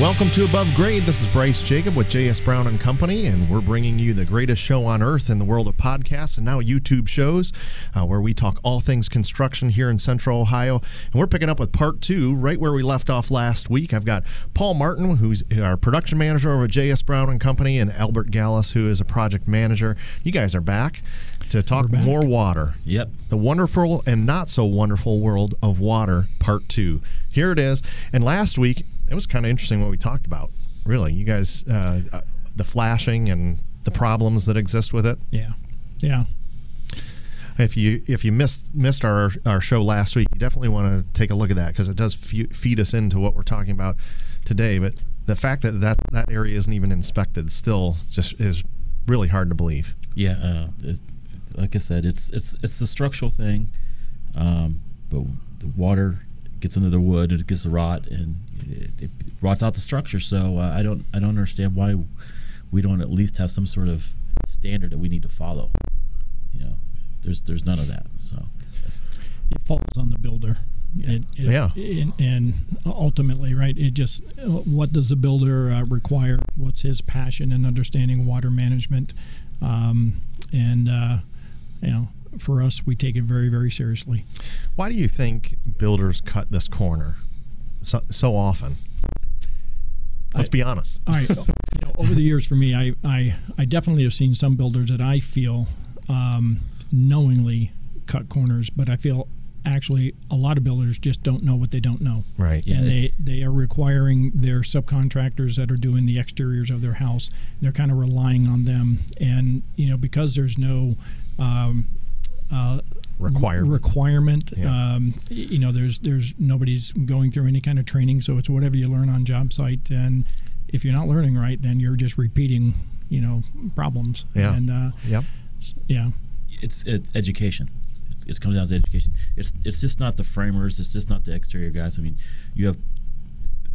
Welcome to Above Grade. This is Bryce Jacob with JS Brown and Company, and we're bringing you the greatest show on earth in the world of podcasts and now YouTube shows, uh, where we talk all things construction here in Central Ohio. And we're picking up with part two, right where we left off last week. I've got Paul Martin, who's our production manager over at JS Brown and Company, and Albert Gallus, who is a project manager. You guys are back to talk more water. Yep. The wonderful and not so wonderful world of water, part two. Here it is. And last week, it was kind of interesting what we talked about. Really, you guys, uh, uh, the flashing and the problems that exist with it. Yeah, yeah. If you if you missed missed our our show last week, you definitely want to take a look at that because it does fe- feed us into what we're talking about today. But the fact that that that area isn't even inspected still just is really hard to believe. Yeah, uh, it, like I said, it's it's it's a structural thing, um, but the water gets into the wood, and it gets the rot, and it, it rots out the structure. So uh, I don't I don't understand why we don't at least have some sort of standard that we need to follow. You know, there's there's none of that. So it falls on the builder. It, it, yeah. And, and, ultimately, right, it just, what does the builder uh, require? What's his passion and understanding water management? Um, and, uh, you know, for us, we take it very, very seriously. Why do you think builders cut this corner so, so often? Let's I, be honest. All right. you know, over the years, for me, I, I, I definitely have seen some builders that I feel um, knowingly cut corners, but I feel actually a lot of builders just don't know what they don't know. Right. Yeah. And they, they are requiring their subcontractors that are doing the exteriors of their house, they're kind of relying on them. And, you know, because there's no um, uh, requirement. Requirement. Yeah. Um, you know, there's there's nobody's going through any kind of training, so it's whatever you learn on job site. And if you're not learning right, then you're just repeating, you know, problems. Yeah. And uh, yep. Yeah. It's it, education. It's, it comes down to education. It's it's just not the framers. It's just not the exterior guys. I mean, you have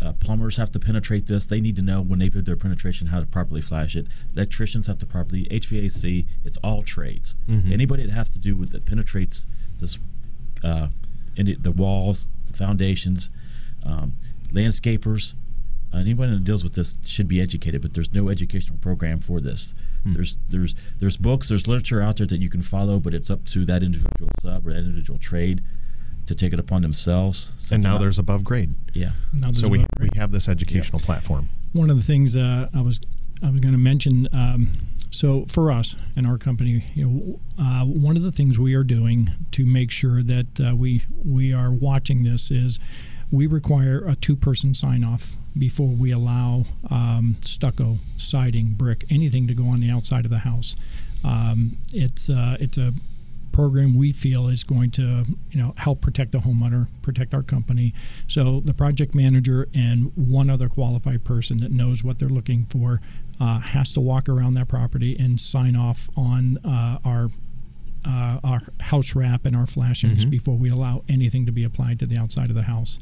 uh, plumbers have to penetrate this. They need to know when they do their penetration how to properly flash it. Electricians have to properly HVAC. It's all trades. Mm-hmm. Anybody that has to do with that penetrates this, uh, in the, the walls, the foundations, um, landscapers. Uh, anybody that deals with this should be educated, but there's no educational program for this. Hmm. There's there's there's books, there's literature out there that you can follow, but it's up to that individual sub or that individual trade to take it upon themselves. And now there's above grade. Yeah. so we, we have this educational yeah. platform. One of the things uh, I was I was going to mention. Um, so for us and our company, you know, uh, one of the things we are doing to make sure that uh, we we are watching this is we require a two-person sign-off before we allow um, stucco, siding, brick, anything to go on the outside of the house. Um, it's uh, it's a program we feel is going to you know help protect the homeowner, protect our company. So the project manager and one other qualified person that knows what they're looking for uh, has to walk around that property and sign off on uh, our uh, our house wrap and our flashings mm-hmm. before we allow anything to be applied to the outside of the house.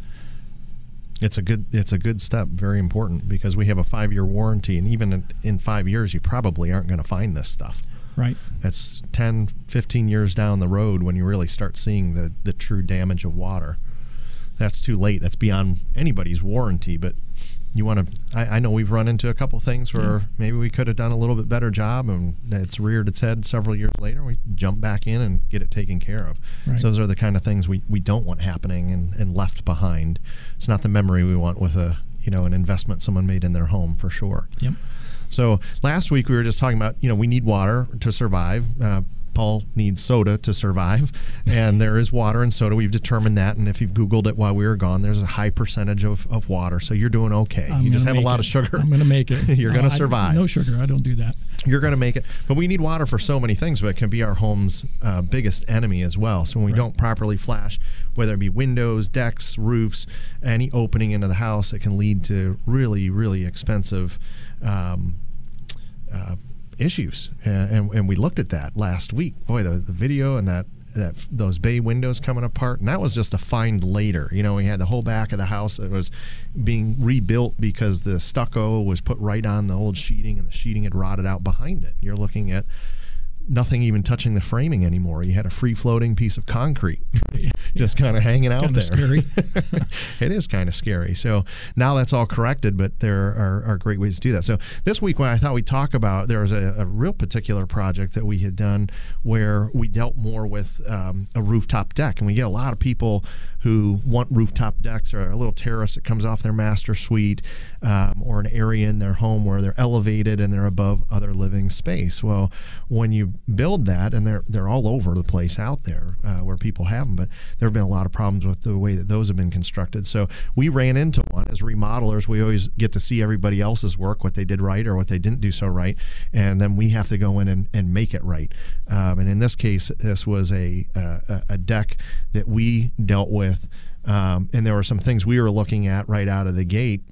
It's a good it's a good step, very important because we have a five year warranty, and even in, in five years, you probably aren't going to find this stuff. Right. That's 10, 15 years down the road when you really start seeing the, the true damage of water. That's too late. That's beyond anybody's warranty. But you want to, I, I, know we've run into a couple things where yeah. maybe we could have done a little bit better job and it's reared its head several years later. We jump back in and get it taken care of. Right. So those are the kind of things we, we don't want happening and, and left behind. It's not the memory we want with a, you know, an investment someone made in their home for sure. Yep. So last week we were just talking about, you know, we need water to survive. Uh, Paul needs soda to survive, and there is water in soda. We've determined that, and if you've Googled it while we were gone, there's a high percentage of, of water, so you're doing okay. I'm you just have a lot it. of sugar. I'm going to make it. you're going to survive. I, no sugar. I don't do that. You're going to make it, but we need water for so many things. But it can be our home's uh, biggest enemy as well. So when we right. don't properly flash, whether it be windows, decks, roofs, any opening into the house, it can lead to really, really expensive. Um, uh, issues, and, and, we looked at that last week. Boy, the, the video and that that those bay windows coming apart, and that was just a find later. You know, we had the whole back of the house that was being rebuilt because the stucco was put right on the old sheeting, and the sheeting had rotted out behind it. You're looking at nothing even touching the framing anymore. You had a free floating piece of concrete just kind of hanging out Kinda there. scary. it is kind of scary. So now that's all corrected, but there are, are great ways to do that. So this week, when I thought we'd talk about, there was a, a real particular project that we had done where we dealt more with um, a rooftop deck, and we get a lot of people who want rooftop decks or a little terrace that comes off their master suite um, or an area in their home where they're elevated and they're above other living space. Well, when you build that, and they're they're all over the place out there uh, where people have them, but there have been a lot of problems with the way that those have been constructed. So we ran into one as remodelers. We always get to see everybody else's work, what they did right or what they didn't do so right, and then we have to go in and, and make it right. Um, and in this case, this was a, a a deck that we dealt with. Um, and there were some things we were looking at right out of the gate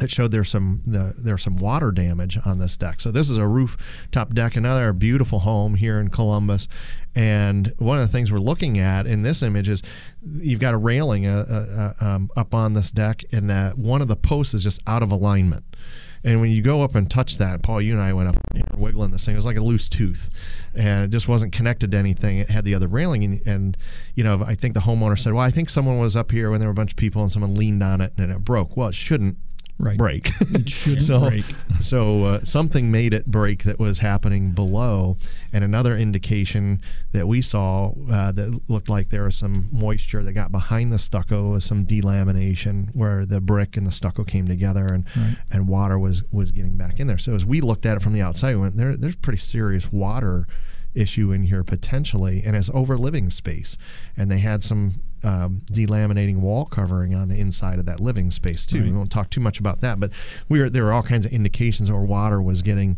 that showed there's some the, there's some water damage on this deck. So this is a rooftop deck, another beautiful home here in Columbus. And one of the things we're looking at in this image is you've got a railing uh, uh, uh, um, up on this deck, and that one of the posts is just out of alignment. And when you go up and touch that, Paul, you and I went up and were wiggling this thing. It was like a loose tooth, and it just wasn't connected to anything. It had the other railing, and, and you know, I think the homeowner said, "Well, I think someone was up here when there were a bunch of people, and someone leaned on it, and it broke." Well, it shouldn't Right. break. It shouldn't so, break. so uh, something made it break that was happening below, and another indication that we saw uh, that looked like there was some moisture that got behind the stucco was some delamination where the brick and the stucco came together, and Right. and water was was getting back in there. So as we looked at it from the outside, we went there. There's pretty serious water issue in here potentially, and it's over living space, and they had some. Um, delaminating wall covering on the inside of that living space too. We won't talk too much about that, but we were there were all kinds of indications where water was getting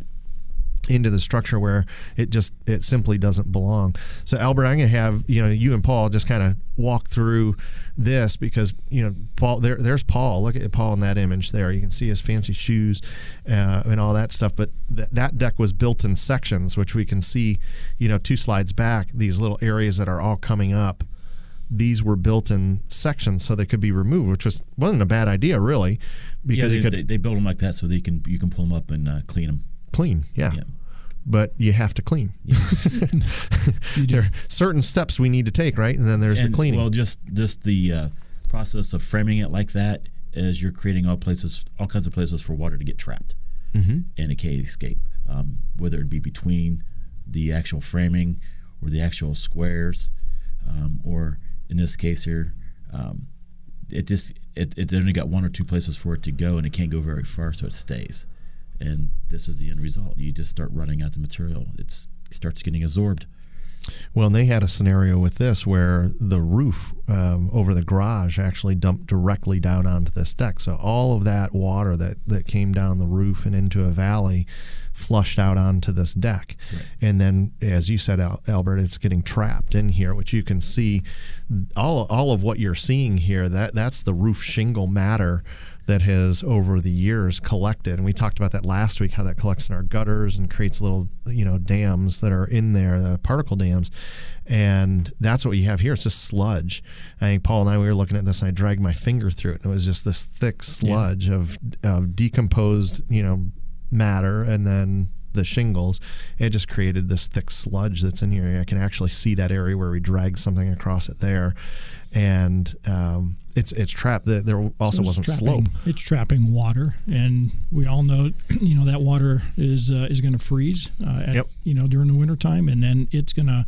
into the structure where it just it simply doesn't belong. So Albert, I'm gonna have you know you and Paul just kind of walk through this because you know Paul there there's Paul. Look at Paul in that image there. You can see his fancy shoes uh, and all that stuff. But th- that deck was built in sections, which we can see you know two slides back. These little areas that are all coming up these were built in sections so they could be removed, which was wasn't a bad idea really, Yeah, because they, you could they, they build them like that so you can you can pull them up and uh, clean them. Clean. Yeah. Yeah. But you have to clean. You do. there are certain steps we need to take, right? And then there's and, the cleaning. Well, just just the uh, process of framing it like that is you're creating all places, all kinds of places for water to get trapped mm-hmm. and it can't escape, um, whether it be between the actual framing or the actual squares, um, or in this case here, um, it just it, it only got one or two places for it to go, and it can't go very far, so it stays. And this is the end result. You just start running out the material. It starts getting absorbed. Well, and they had a scenario with this where the roof um, over the garage actually dumped directly down onto this deck. So all of that water that, that came down the roof and into a valley flushed out onto this deck. Right. And then, as you said, Al- Albert, it's getting trapped in here, which you can see all, all of what you're seeing here. That That's the roof shingle matter that has over the years collected and we talked about that last week how that collects in our gutters and creates little you know dams that are in there the particle dams and that's what you have here it's just sludge i think paul and i we were looking at this and i dragged my finger through it and it was just this thick sludge of, of decomposed you know matter and then the shingles it just created this thick sludge that's in here. I can actually see that area where we dragged something across it there. And um, it's it's trapped there also So wasn't trapping, slope. It's trapping water, and we all know, you know, that water is uh, is going to freeze, uh, at, Yep. you know, during the wintertime, and then it's going to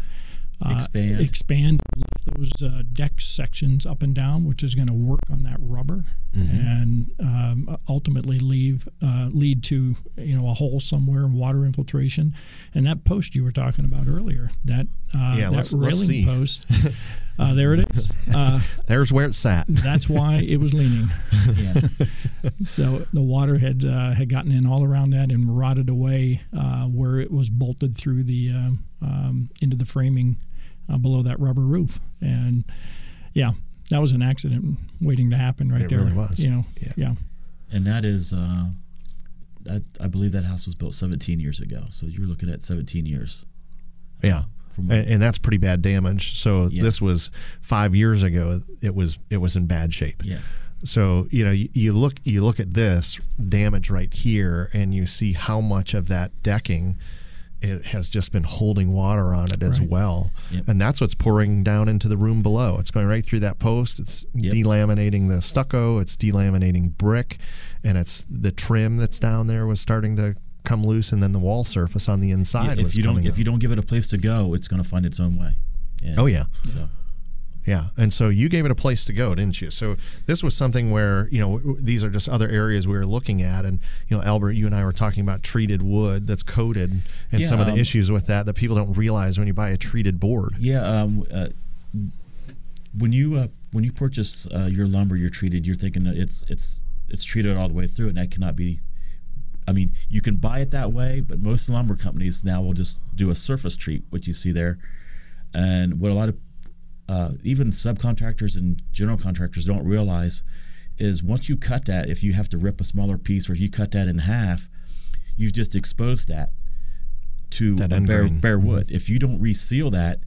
uh, Expand. expand, lift those uh, deck sections up and down, which is going to work on that rubber, and um, ultimately leave uh, lead to you know a hole somewhere and water infiltration, and that post you were talking about earlier, that uh, Yeah, that let's- let's railing see. post, uh, there it is. Uh, there's where it sat that's why it was leaning. Yeah. So the water had uh, had gotten in all around that and rotted away uh, where it was bolted through the um, um, into the framing uh, below that rubber roof. And yeah, that was an accident waiting to happen right It there. really was. You know, Yeah. yeah. and that is uh, that I believe that house was built 17 years ago. So you're looking at 17 years. yeah From and, and that's pretty bad damage. So Yeah. this was five years ago. It was it was in bad shape. yeah, So you know you, you look you look at this damage right here, and you see how much of that decking it has just been holding water on it as Right. well. Yep. And that's what's pouring down into the room below. It's going right through that post. It's Yep. delaminating the stucco, it's delaminating brick, and it's the trim that's down there was starting to come loose and then the wall surface on the inside Yeah, was if you don't if up. you don't give it a place to go, it's going to find its own way. And Oh, yeah. So Yeah, and so you gave it a place to go, didn't you? So this was something where you know these are just other areas we were looking at, and you know, Albert, you and I were talking about treated wood that's coated, and Yeah, some of the um, issues with that that people don't realize when you buy a treated board. yeah, um, uh, when you uh, when you purchase uh, your lumber, you're treated. You're thinking it's it's it's treated all the way through, and that cannot be. I mean, you can buy it that way, but most lumber companies now will just do a surface treat, which you see there. And what a lot of uh, even subcontractors and general contractors don't realize is once you cut that, if you have to rip a smaller piece or if you cut that in half, you've just exposed that to That bare, bare wood. If you don't reseal that,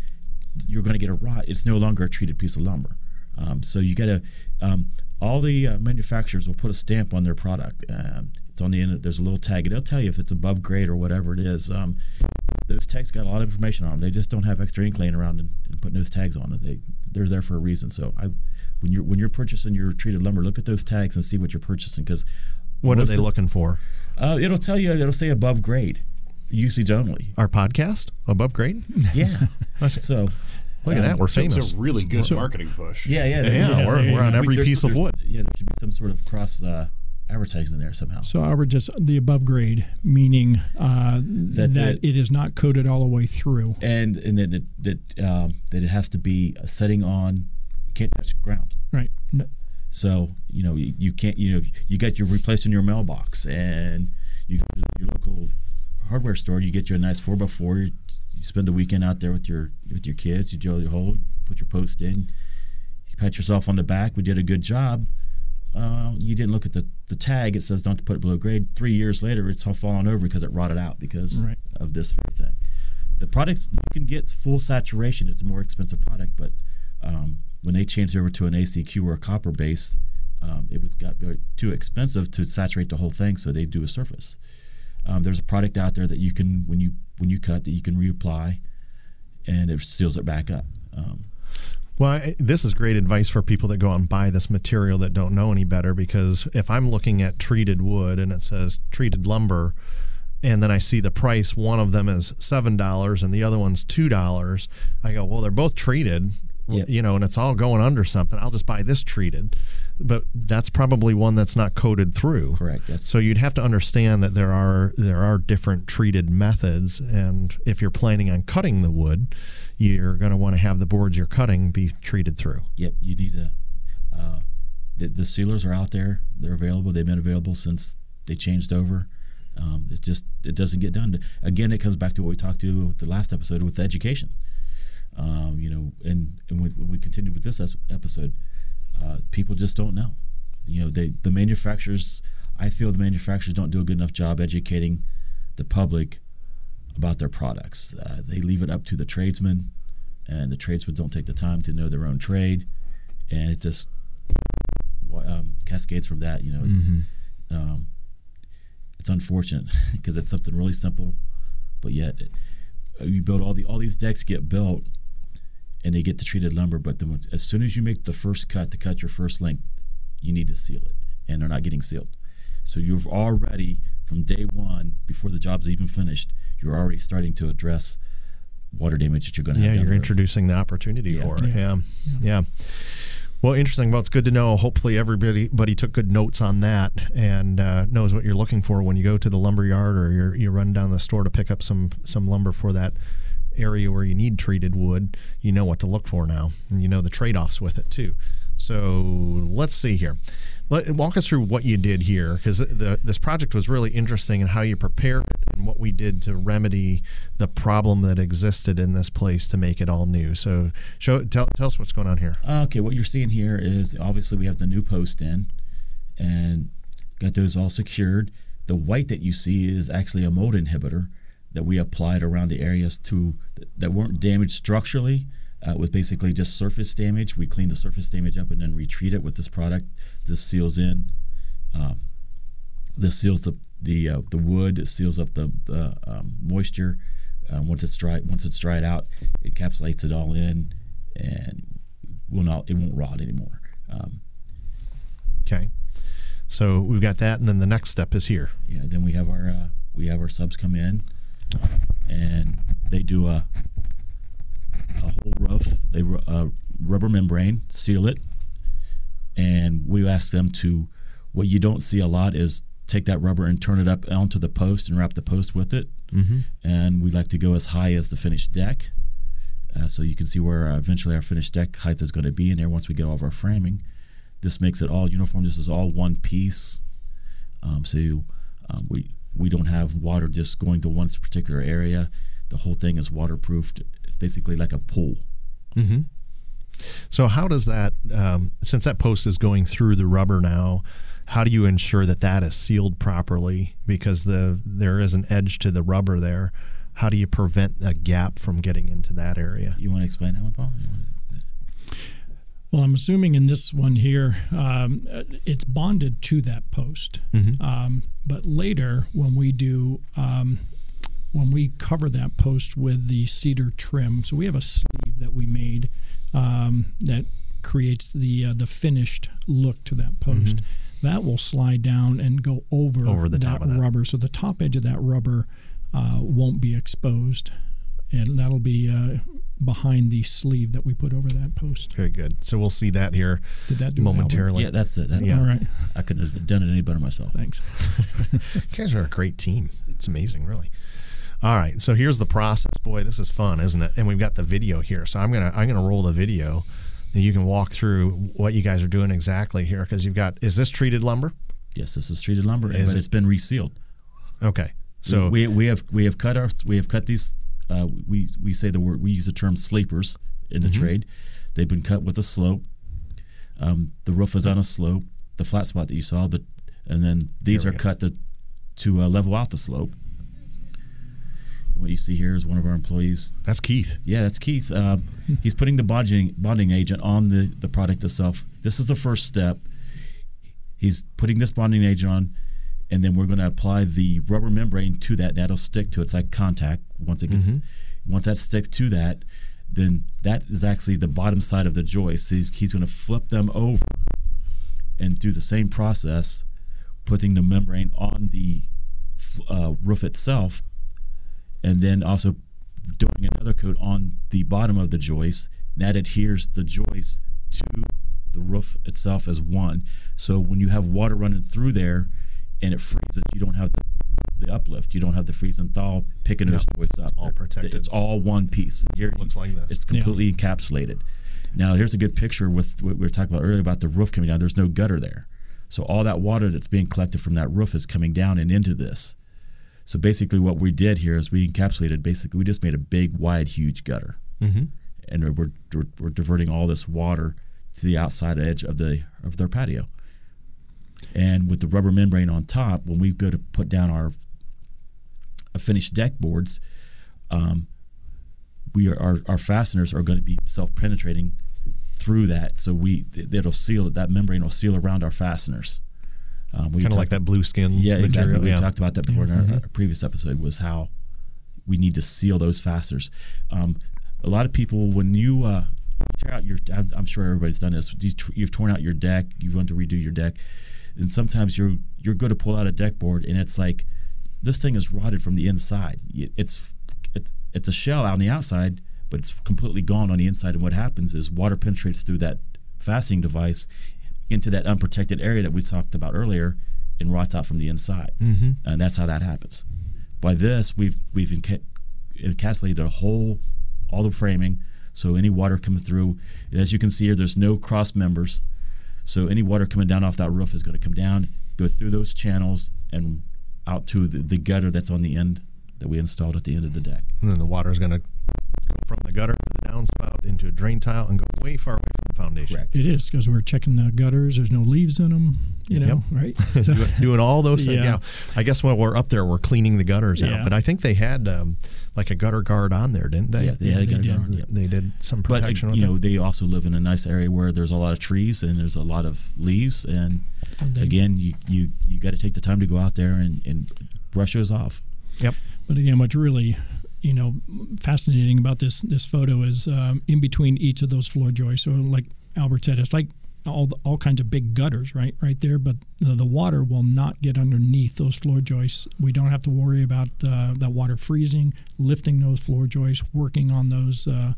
you're going to get a rot. It's no longer a treated piece of lumber. Um, so you got to. Um, all the uh, manufacturers will put a stamp on their product. Um, it's on the end. There's a little tag. It'll tell you if it's above grade or whatever it is. Um, those tags got a lot of information on them. They just don't have extra ink laying around and, and putting those tags on it. They they're there for a reason. So I, when you're when you're purchasing your treated lumber, look at those tags and see what you're purchasing because What are they of- looking for? uh, it'll tell you. It'll say above grade, usage only. Our podcast above grade. Yeah. So Look at that, we're So famous. it's a really good marketing push. Yeah, yeah, Yeah, there- we're- we're on every piece of wood. Yeah, there should be some sort of cross uh, advertising there somehow. So Albert, just the above grade, meaning uh, that, That the- it is not coated all the way through. and and then it, that um, that it has to be a setting on, you can't touch ground. Right. No- So you know you, you can't you know you get your replacing your mailbox and you go to your local hardware store. You get your nice four x four. You, spend the weekend out there with your with your kids. You drill your hole, put your post in. You pat yourself on the back. We did a good job. Uh, you didn't look at the, the tag. It says don't put it below grade. Three years later, it's all fallen over because it rotted out because Right. of this very thing. The products you can get full saturation. It's a more expensive product, but um, when they changed over to an ACQ or a copper base, um, it was got too expensive to saturate the whole thing, so they do a surface. Um, there's a product out there that you can when you when you cut that you can reapply, and it seals it back up. Um, Well, I, this is great advice for people that go out and buy this material that don't know any better. Because if I'm looking at treated wood and it says treated lumber, and then I see the price, one of them is seven dollars and the other one's two dollars. I go, well, they're both treated, Yep. you know, and it's all going under something. I'll just buy this treated, but that's probably one that's not coated through. correct. That's So you'd have to understand that there are there are different treated methods, and if you're planning on cutting the wood, you're going to want to have the boards you're cutting be treated through. Yep, you need to. Uh, the, the sealers are out there. They're available. They've been available since they changed over. Um, it just it doesn't get done. Again, it comes back to what we talked to with the last episode with education. Um, you know, and and when, we continue with this episode, uh, people just don't know. You know, they the manufacturers. I feel the manufacturers don't do a good enough job educating the public about their products. Uh, they leave it up to the tradesmen, and the tradesmen don't take the time to know their own trade, and it just um, cascades from that. You know, um, it's unfortunate because it's something really simple, but yet uh, you build all the all these decks get built, and they get to treated lumber. But then as soon as you make the first cut to cut your first length, you need to seal it, and they're not getting sealed. So you've already from day one, before the job's even finished, you're already starting to address water damage that you're going to Yeah, have. down you're the introducing the opportunity Yeah. for it. Yeah. Yeah. yeah. Well, interesting. Well, it's good to know. Hopefully, everybody buddy took good notes on that and uh, knows what you're looking for when you go to the lumber yard or you're, you run down the store to pick up some some lumber for that area where you need treated wood. You know what to look for now, and you know the trade offs with it too. So let's see here. Let, walk us through what you did here because this project was really interesting and how you prepared it and what we did to remedy the problem that existed in this place to make it all new. So show tell, tell us what's going on here. Okay, what you're seeing here is obviously we have the new post in and got those all secured. The white that you see is actually a mold inhibitor that we applied around the areas to that weren't damaged structurally. Uh, with basically just surface damage, we clean the surface damage up and then retreat it with this product. This seals in. Um, this seals the the uh, the wood. It seals up the, the um, moisture. Um, once it's dry, once it's dried out, it encapsulates it all in, and will not it won't rot anymore. Um, Okay. So we've got that, and then the next step is here. yeah, then we have our uh, we have our subs come in, and they do a a whole roof. They ru- uh, rubber membrane seal it, and we ask them to. What you don't see a lot is take that rubber and turn it up onto the post and wrap the post with it. Mm-hmm. And we like to go as high as the finished deck, uh, so you can see where uh, eventually our finished deck height is going to be in there once we get all of our framing. This makes it all uniform. This is all one piece, um, so you, um, we we don't have water just going to one particular area. The whole thing is waterproofed. It's basically like a pool. Mm-hmm. So how does that, um, since that post is going through the rubber now, how do you ensure that that is sealed properly? Because the there is an edge to the rubber there. How do you prevent a gap from getting into that area? You want to explain that one, Paul? Well, I'm assuming in this one here, um, it's bonded to that post. Mhm. Um, but later, when we do, um, when we cover that post with the cedar trim, so we have a sleeve that we made um, that creates the uh, the finished look to that post. That will slide down and go over, Mm-hmm. Over the that top of that. rubber, so the top edge of that rubber uh, won't be exposed, and that'll be uh, behind the sleeve that we put over that post. Very good. So we'll see that here Did that do it, momentarily. yeah, that's it. That, Yeah. All right. I couldn't have done it any better myself. Thanks. You guys are a great team. It's amazing, really. All right, so here's the process. Boy, this is fun, isn't it? And we've got the video here. So I'm gonna I'm gonna roll the video, and you can walk through what you guys are doing exactly here because you've got. Is this treated lumber? Yes, this is treated lumber, Is but it? it's been resealed. Okay, so we, we have we have cut our we have cut these. Uh, we we say the word we use the term sleepers in the Mm-hmm. trade. They've been cut with a slope. Um, the roof is on a slope. The flat spot that you saw, the and then these are go. cut to to uh, level out the slope. And what you see here is one of our employees. that's Keith. Yeah, that's Keith. Uh, he's putting the bonding bonding agent on the the product itself. This is the first step. He's putting this bonding agent on, and then we're going to apply the rubber membrane to that. That'll stick to it. It's like contact. Once it gets, once that sticks to that, then that is actually the bottom side of the joist. He's, he's going to flip them over and do the same process, putting the membrane on the uh, roof itself, and then also doing another coat on the bottom of the joist. And that adheres the joist to the roof itself as one. So when you have water running through there and it freezes, you don't have the, the uplift. You don't have the freeze and thaw picking those Yep. joists up. all protected. It's all one piece. And here Looks like this. It's completely encapsulated. Now here's a good picture with what we were talking about earlier about the roof coming down. There's no gutter there. So all that water that's being collected from that roof is coming down and into this. So basically, what we did here is we encapsulated. Basically, we just made a big, wide, huge gutter, Mm-hmm. and we're, we're we're diverting all this water to the outside edge of the of their patio. And with the rubber membrane on top, when we go to put down our uh, finished deck boards, um, we are our, our fasteners are going to be self penetrating through that, so we it- it'll seal that membrane will seal around our fasteners. Um, Kind of like that blue skin. yeah, exactly. material. We Yeah. Mm-hmm. talked about that before in our, our previous episode. Was how we need to seal those fasteners. Um, a lot of people, when you, uh, tear out your, I'm, I'm sure everybody's done this. You, t- you've torn out your deck. You want to redo your deck, and sometimes you're you're going to pull out a deck board, and it's like this thing is rotted from the inside. It's it's it's a shell on the outside, but it's completely gone on the inside. And what happens is water penetrates through that fastening device into that unprotected area that we talked about earlier and rots out from the inside. Mm-hmm. And that's how that happens. By this, we've we've enca- encapsulated a whole all the framing, so any water coming through, as you can see here, there's no cross members. So any water coming down off that roof is going to come down, go through those channels, and out to the, the gutter that's on the end that we installed at the end of the deck. And then the water is going to go from the gutter downspout into a drain tile and go way far away from the foundation. Correct. It is because we're checking the gutters. There's no leaves in them, you know, right? So, doing, doing all those things. Yeah. Yeah. I guess when we're up there, we're cleaning the gutters Yeah. out. But I think they had um, like a gutter guard on there, didn't they? Yeah, they had a they gutter did. guard, yeah. They did some protection. But uh, protection you with know, it. they also live in a nice area where there's a lot of trees and there's a lot of leaves. And they- again, you you, you got to take the time to go out there and, and brush those off. Yep. But again, what's really you know, fascinating about this this photo is um, in between each of those floor joists. So, like Albert said, it's like all the, all kinds of big gutters right right there, but the, the water will not get underneath those floor joists. We don't have to worry about uh, that water freezing, lifting those floor joists, working on those. Uh,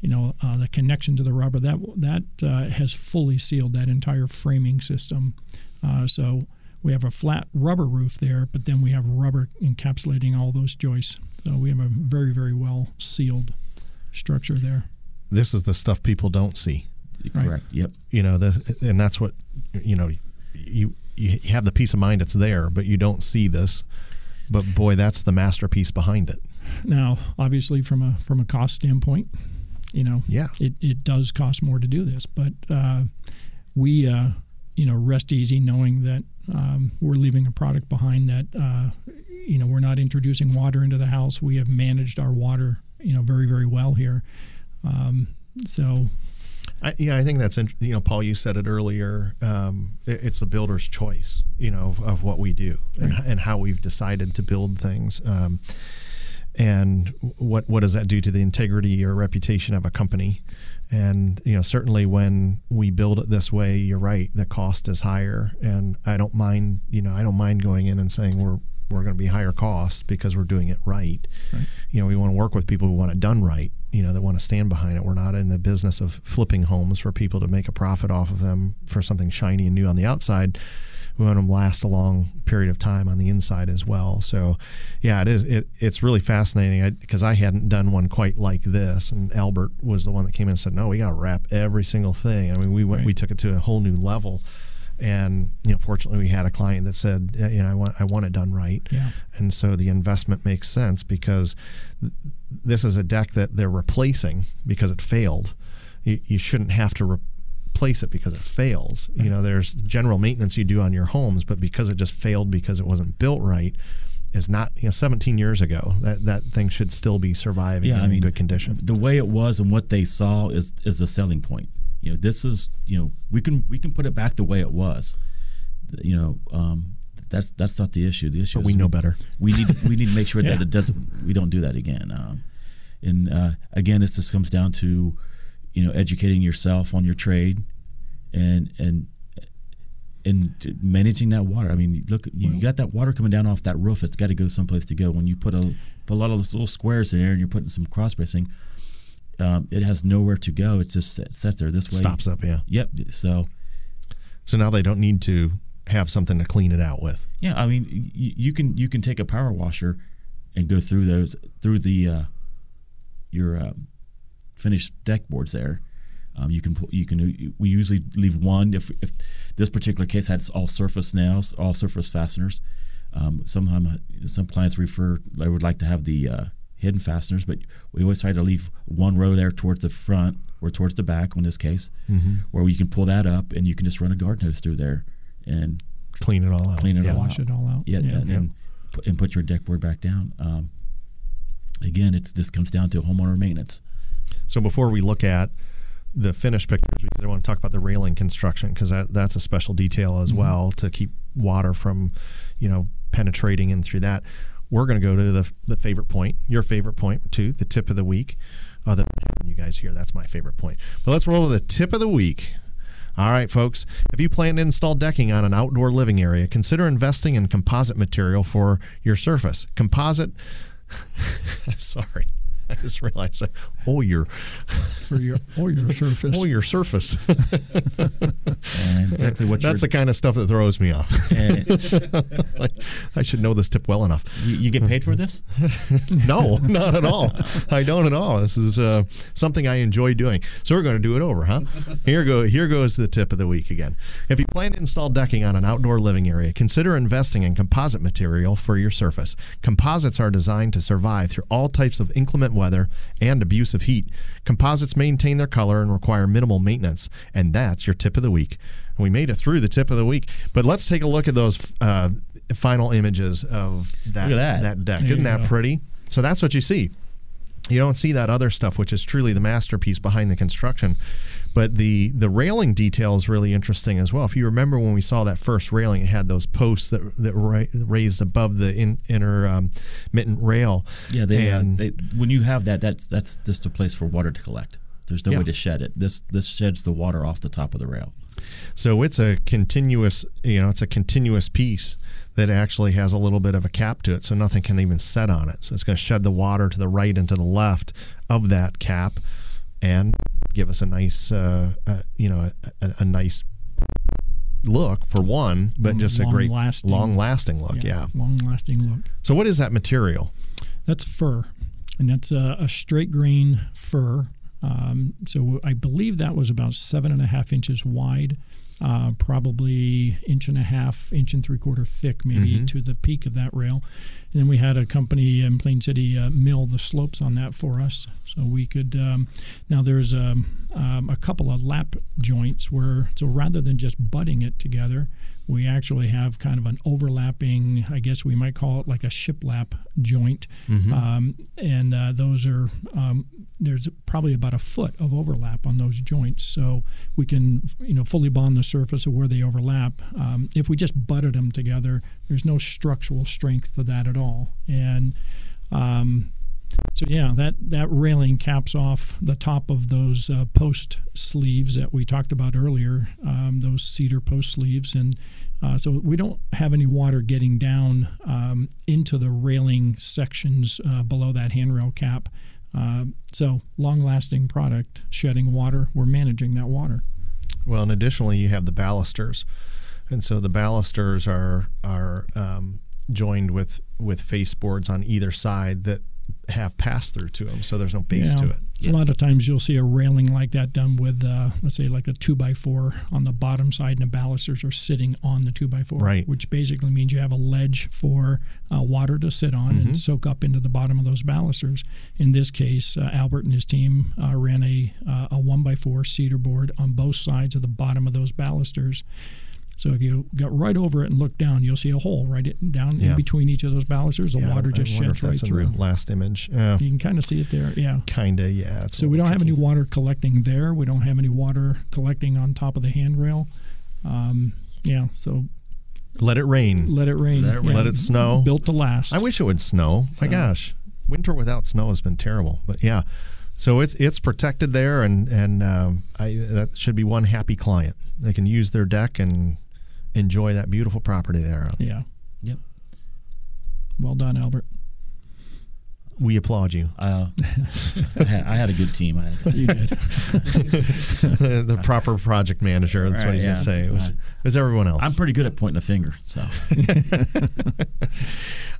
you know uh, the connection to the rubber that that uh, has fully sealed that entire framing system. Uh, so we have a flat rubber roof there, but then we have rubber encapsulating all those joists. So we have a very very well sealed structure there. This is the stuff people don't see. Correct. Right. Yep. You know, the, and that's what you know. You you have the peace of mind it's there, but you don't see this. But boy, that's the masterpiece behind it. Now, obviously, from a from a cost standpoint, you know, yeah, it, it does cost more to do this, but uh, we uh, you know rest easy knowing that um, we're leaving a product behind that uh, you know we're not introducing water into the house. We have managed our water you know very very well here. Um, so I, yeah, I think that's you know, Paul. You said it earlier. Um, it, it's the builder's choice, you know, of, of what we do right. and, and, how we've decided to build things. Um, and what what does that do to the integrity or reputation of a company? And you know, certainly when we build it this way, you're right. The cost is higher, and I don't mind. You know, I don't mind going in and saying we're we're going to be higher cost because we're doing it right. right. You know, we want to work with people who want it done right. You know, that want to stand behind it. We're not in the business of flipping homes for people to make a profit off of them for something shiny and new on the outside. We want them to last a long period of time on the inside as well. So, yeah, it is. It, it's really fascinating because I, I, hadn't done one quite like this, and Albert was the one that came in and said, "No, we got to wrap every single thing." I mean, we went, right. we took it to a whole new level and you know fortunately we had a client that said you know I want I want it done right yeah. and so the investment makes sense because th- this is a deck that they're replacing because it failed you, you shouldn't have to replace it because it fails. You know there's general maintenance you do on your homes but because it just failed because it wasn't built right is not you know 17 years ago that that thing should still be surviving yeah, I mean, in good condition. the way it was and what they saw is is the selling point. You know this is you know we can we can put it back the way it was. You know um, that's that's not the issue. The issue but we know better. we need we need to make sure yeah. that it doesn't we don't do that again. Um, and uh, again it just comes down to you know educating yourself on your trade and and and managing that water. I mean, look, you, you, got that water coming down off that roof. It's got to go someplace to go. When you put a put a lot of those little squares in there and you're putting some cross bracing, um, it has nowhere to go. It just sets there this way. Stops up, yeah. Yep. So, so now they don't need to have something to clean it out with. Yeah, I mean, you, you can you can take a power washer and go through those through the uh, your uh, finished deck boards there. Um, you can you can we usually leave one if if this particular case had all surface nails, all surface fasteners. Um, sometimes some clients refer they would like to have the uh, hidden fasteners, but we always try to leave one row there towards the front or towards the back in this case, mm-hmm. where you can pull that up and you can just run a guard hose through there and clean it all out. Clean it yeah. all Wash out. it all out. Yeah, yeah. And, and, and, put your deck board back down. Um, again, it's this comes down to homeowner maintenance. So before we look at the finished pictures, because I want to talk about the railing construction because that, that's a special detail as mm-hmm. well to keep water from, you know, penetrating in through that we're going to go to the, the favorite point, your favorite point, too, the tip of the week. Other than you guys here, that's my favorite point. But let's roll to the tip of the week. All right, folks. If you plan to install decking on an outdoor living area, consider investing in composite material for your surface. Composite. sorry. I just realized, oh, your for your oh your surface, oh your surface. exactly what that's the kind of stuff that throws me off. like, I should know this tip well enough. You, you get paid for this? no, not at all. I don't at all. This is uh, something I enjoy doing. So we're going to do it over, huh? Here go. Here goes the tip of the week again. If you plan to install decking on an outdoor living area, consider investing in composite material for your surface. Composites are designed to survive through all types of inclement weather and abusive heat. Composites maintain their color and require minimal maintenance. And that's your tip of the week. we made it through the tip of the week. But let's take a look at those uh, final images of that, that. that. deck. There Isn't that go. pretty? So that's what you see. You don't see that other stuff, which is truly the masterpiece behind the construction. But the the railing detail is really interesting as well. If you remember when we saw that first railing, it had those posts that that ra- raised above the in, inner um, mitten rail. Yeah, they, uh, they when you have that, that's that's just a place for water to collect. There's no Yeah. way to shed it. This this sheds the water off the top of the rail. So it's a continuous, you know, it's a continuous piece that actually has a little bit of a cap to it, so nothing can even set on it. So it's going to shed the water to the right and to the left of that cap, and give us a nice, uh, uh, you know, a, a nice look for one, but Um, just a great long-lasting- long-lasting look. Yeah. long lasting look. So what is that material? That's fir, and that's a, a straight grain fir. Um, so I believe that was about seven and a half inches wide, uh, probably inch and a half, inch and three quarter thick, maybe Mhm. to the peak of that rail. And then we had a company in Plain City uh, mill the slopes on that for us, so we could. Um, now there's um, um, a couple of lap joints where, so rather than just butting it together, we actually have kind of an overlapping, I guess we might call it like a shiplap joint. Um, and uh, those are, um, there's probably about a foot of overlap on those joints. So we can, you know, fully bond the surface of where they overlap. Um, if we just butted them together, there's no structural strength to that at all. And um, so yeah, that that railing caps off the top of those uh, post sleeves that we talked about earlier. Um, those cedar post sleeves, and uh, so we don't have any water getting down um, into the railing sections uh, below that handrail cap. Uh, so long-lasting product, shedding water. We're managing that water. Well, and additionally, you have the balusters, and so the balusters are are um, joined with with face boards on either side that have pass through to them, so there's no base to Yeah. it. A lot of times you'll see a railing like that done with, uh, let's say, like a two by four on the bottom side, and the balusters are sitting on the two by four, Right. Which basically means you have a ledge for uh, water to sit on Mm-hmm. and soak up into the bottom of those balusters. In this case, uh, Albert and his team uh, ran a uh, a one by four cedar board on both sides of the bottom of those balusters. So if you got right over it and look down, you'll see a hole right it, down Yeah. in between each of those balusters. The Yeah, water just wonder sheds right in through. the last image. Yeah, You can kind of see it there. Yeah. kinda. Yeah. So we don't have any water collecting there. We don't have any water collecting on top of the handrail. Um, yeah, so Let it rain. let it rain. Let it rain. Let it snow. Built to last. I wish it would snow. My gosh, winter without snow has been terrible. But yeah, so it's it's protected there, and and um, I that should be one happy client. They can use their deck and enjoy that beautiful property there. Yeah. Yep. Well done, Albert. We applaud you. Uh, I, had, I had a good team. I You did. the proper project manager. That's what he's yeah. going to say. It was, Right. it was everyone else. I'm pretty good at pointing the finger. So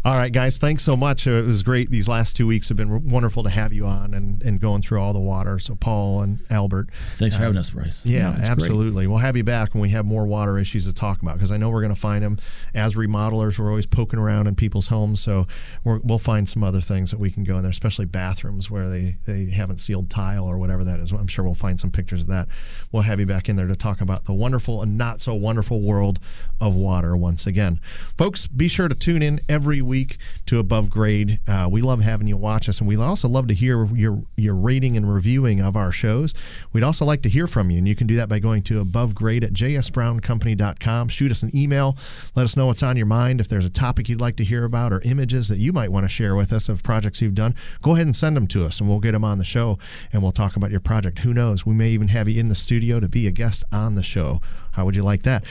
All right, guys. Thanks so much. Uh, It was great. These last two weeks have been wonderful to have you on and, and going through all the water. So Paul and Albert. thanks for having us, Bryce. Yeah, Yeah, it's great. absolutely. We'll have you back when we have more water issues to talk about because I know we're going to find them. As remodelers, we're always poking around in people's homes, so we're, we'll find some other things that we can go in there, especially bathrooms where they, they haven't sealed tile or whatever that is. I'm sure we'll find some pictures of that. We'll have you back in there to talk about the wonderful and not so wonderful world of water once again. Folks, be sure to tune in every week to Above Grade. Uh, we love having you watch us, and we also love to hear your your rating and reviewing of our shows. We'd also like to hear from you, and you can do that by going to Above Grade at jsbrowncompany.com. Shoot us an email. Let us know what's on your mind. If there's a topic you'd like to hear about or images that you might want to share with us of projects you've done, go ahead and send them to us, and we'll get them on the show, and we'll talk about your project. Who knows? We may even have you in the studio to be a guest on the show. How would you like that?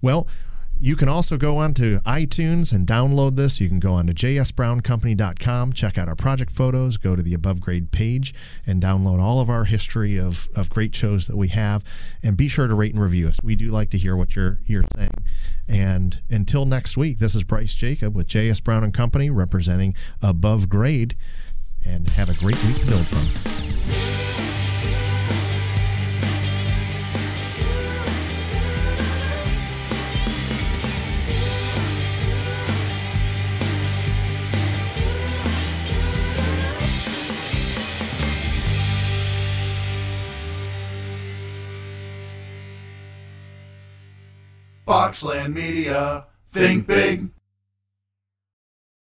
Well, you can also go on to iTunes and download this. You can go on to jsbrowncompany.com, check out our project photos, go to the above grade page, and download all of our history of, of great shows that we have. And be sure to rate and review us. We do like to hear what you're you're saying. And until next week, this is Bryce Jacob with JS Brown and Company representing Above Grade. And have a great week to build from. Boxland Media. Think big,